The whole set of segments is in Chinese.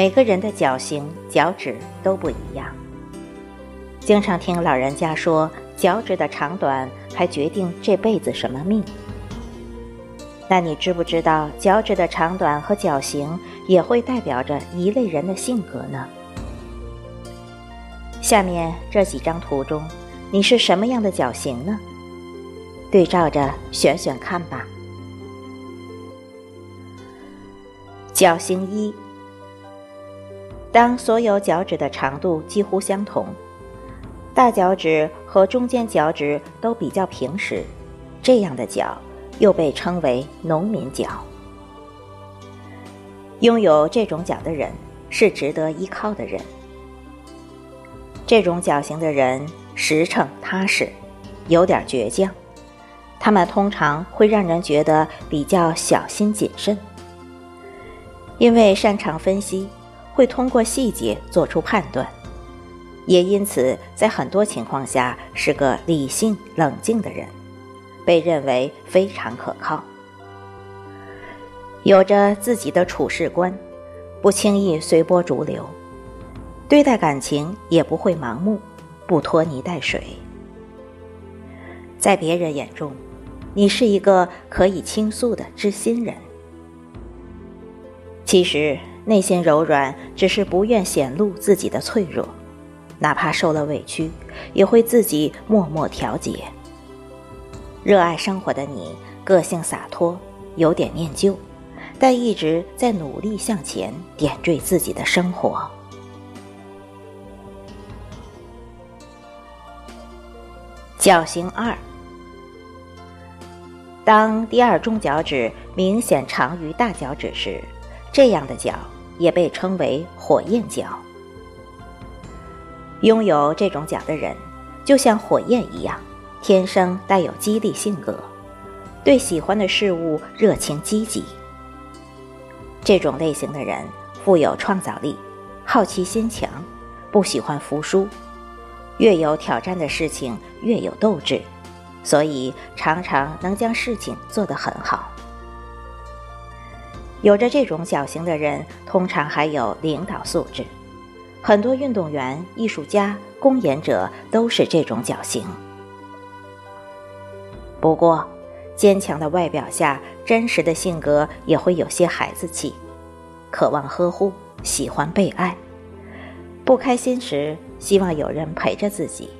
每个人的脚型、脚趾都不一样。经常听老人家说，脚趾的长短还决定这辈子什么命。那你知不知道，脚趾的长短和脚型也会代表着一类人的性格呢？下面这几张图中，你是什么样的脚型呢？对照着选选看吧。脚型一。当所有脚趾的长度几乎相同，大脚趾和中间脚趾都比较平时，这样的脚又被称为农民脚。拥有这种脚的人是值得依靠的人。这种脚型的人实诚踏实，有点倔强，他们通常会让人觉得比较小心谨慎，因为擅长分析。会通过细节做出判断，也因此在很多情况下是个理性冷静的人，被认为非常可靠，有着自己的处事观，不轻易随波逐流，对待感情也不会盲目，不拖泥带水。在别人眼中，你是一个可以倾诉的知心人，其实。内心柔软，只是不愿显露自己的脆弱，哪怕受了委屈，也会自己默默调节。热爱生活的你，个性洒脱，有点念旧，但一直在努力向前，点缀自己的生活。脚型二，当第二中脚趾明显长于大脚趾时。这样的脚也被称为火焰脚。拥有这种脚的人，就像火焰一样，天生带有激励性格，对喜欢的事物热情积极。这种类型的人富有创造力，好奇心强，不喜欢服输，越有挑战的事情越有斗志，所以常常能将事情做得很好。有着这种脚型的人，通常还有领导素质。很多运动员、艺术家、公演者都是这种脚型。不过，坚强的外表下，真实的性格也会有些孩子气，渴望呵护，喜欢被爱。不开心时，希望有人陪着自己。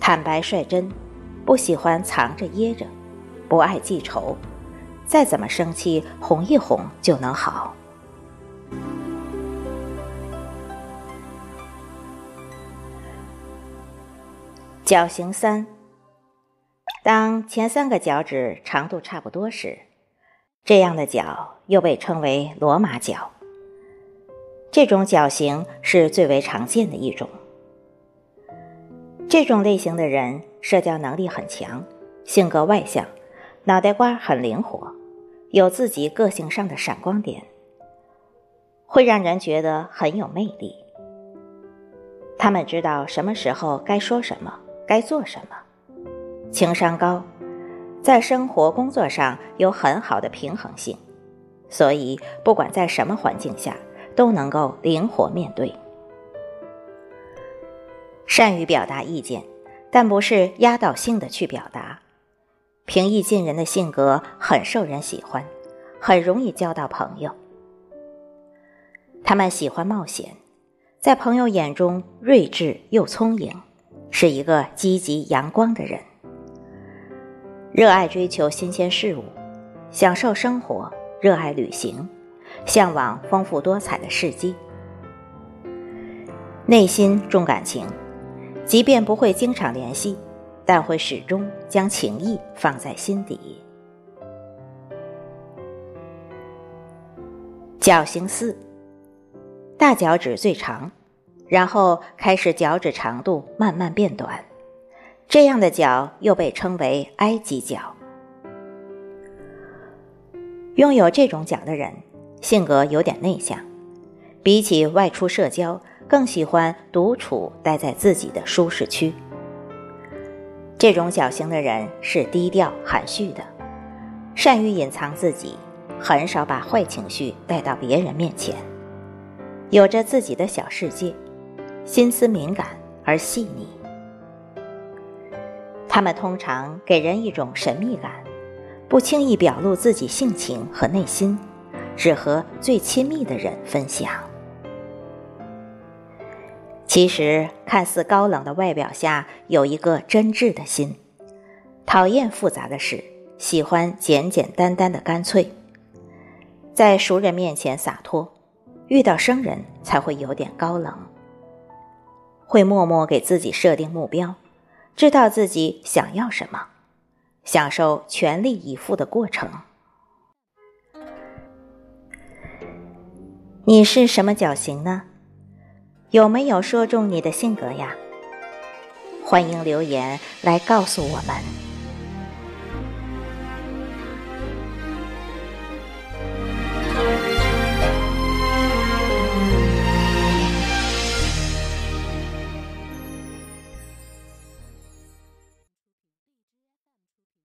坦白率真，不喜欢藏着掖着，不爱记仇。再怎么生气，哄一哄就能好。脚型三，当前三个脚趾长度差不多时，这样的脚又被称为罗马脚。这种脚型是最为常见的一种。这种类型的人社交能力很强，性格外向。脑袋瓜很灵活，有自己个性上的闪光点，会让人觉得很有魅力。他们知道什么时候该说什么，该做什么，情商高，在生活工作上有很好的平衡性，所以不管在什么环境下都能够灵活面对。善于表达意见，但不是压倒性的去表达。平易近人的性格很受人喜欢，很容易交到朋友。他们喜欢冒险，在朋友眼中睿智又聪颖，是一个积极阳光的人。热爱追求新鲜事物，享受生活，热爱旅行，向往丰富多彩的世界。内心重感情，即便不会经常联系。但会始终将情谊放在心底。脚型四，大脚趾最长，然后开始脚趾长度慢慢变短，这样的脚又被称为埃及脚。拥有这种脚的人，性格有点内向，比起外出社交，更喜欢独处，待在自己的舒适区。这种脚型的人是低调含蓄的，善于隐藏自己，很少把坏情绪带到别人面前，有着自己的小世界，心思敏感而细腻。他们通常给人一种神秘感，不轻易表露自己性情和内心，只和最亲密的人分享。其实，看似高冷的外表下，有一个真挚的心，讨厌复杂的事，喜欢简简单单的干脆。在熟人面前洒脱，遇到生人才会有点高冷。会默默给自己设定目标，知道自己想要什么，享受全力以赴的过程。你是什么脚型呢？有没有说中你的性格呀？欢迎留言来告诉我们。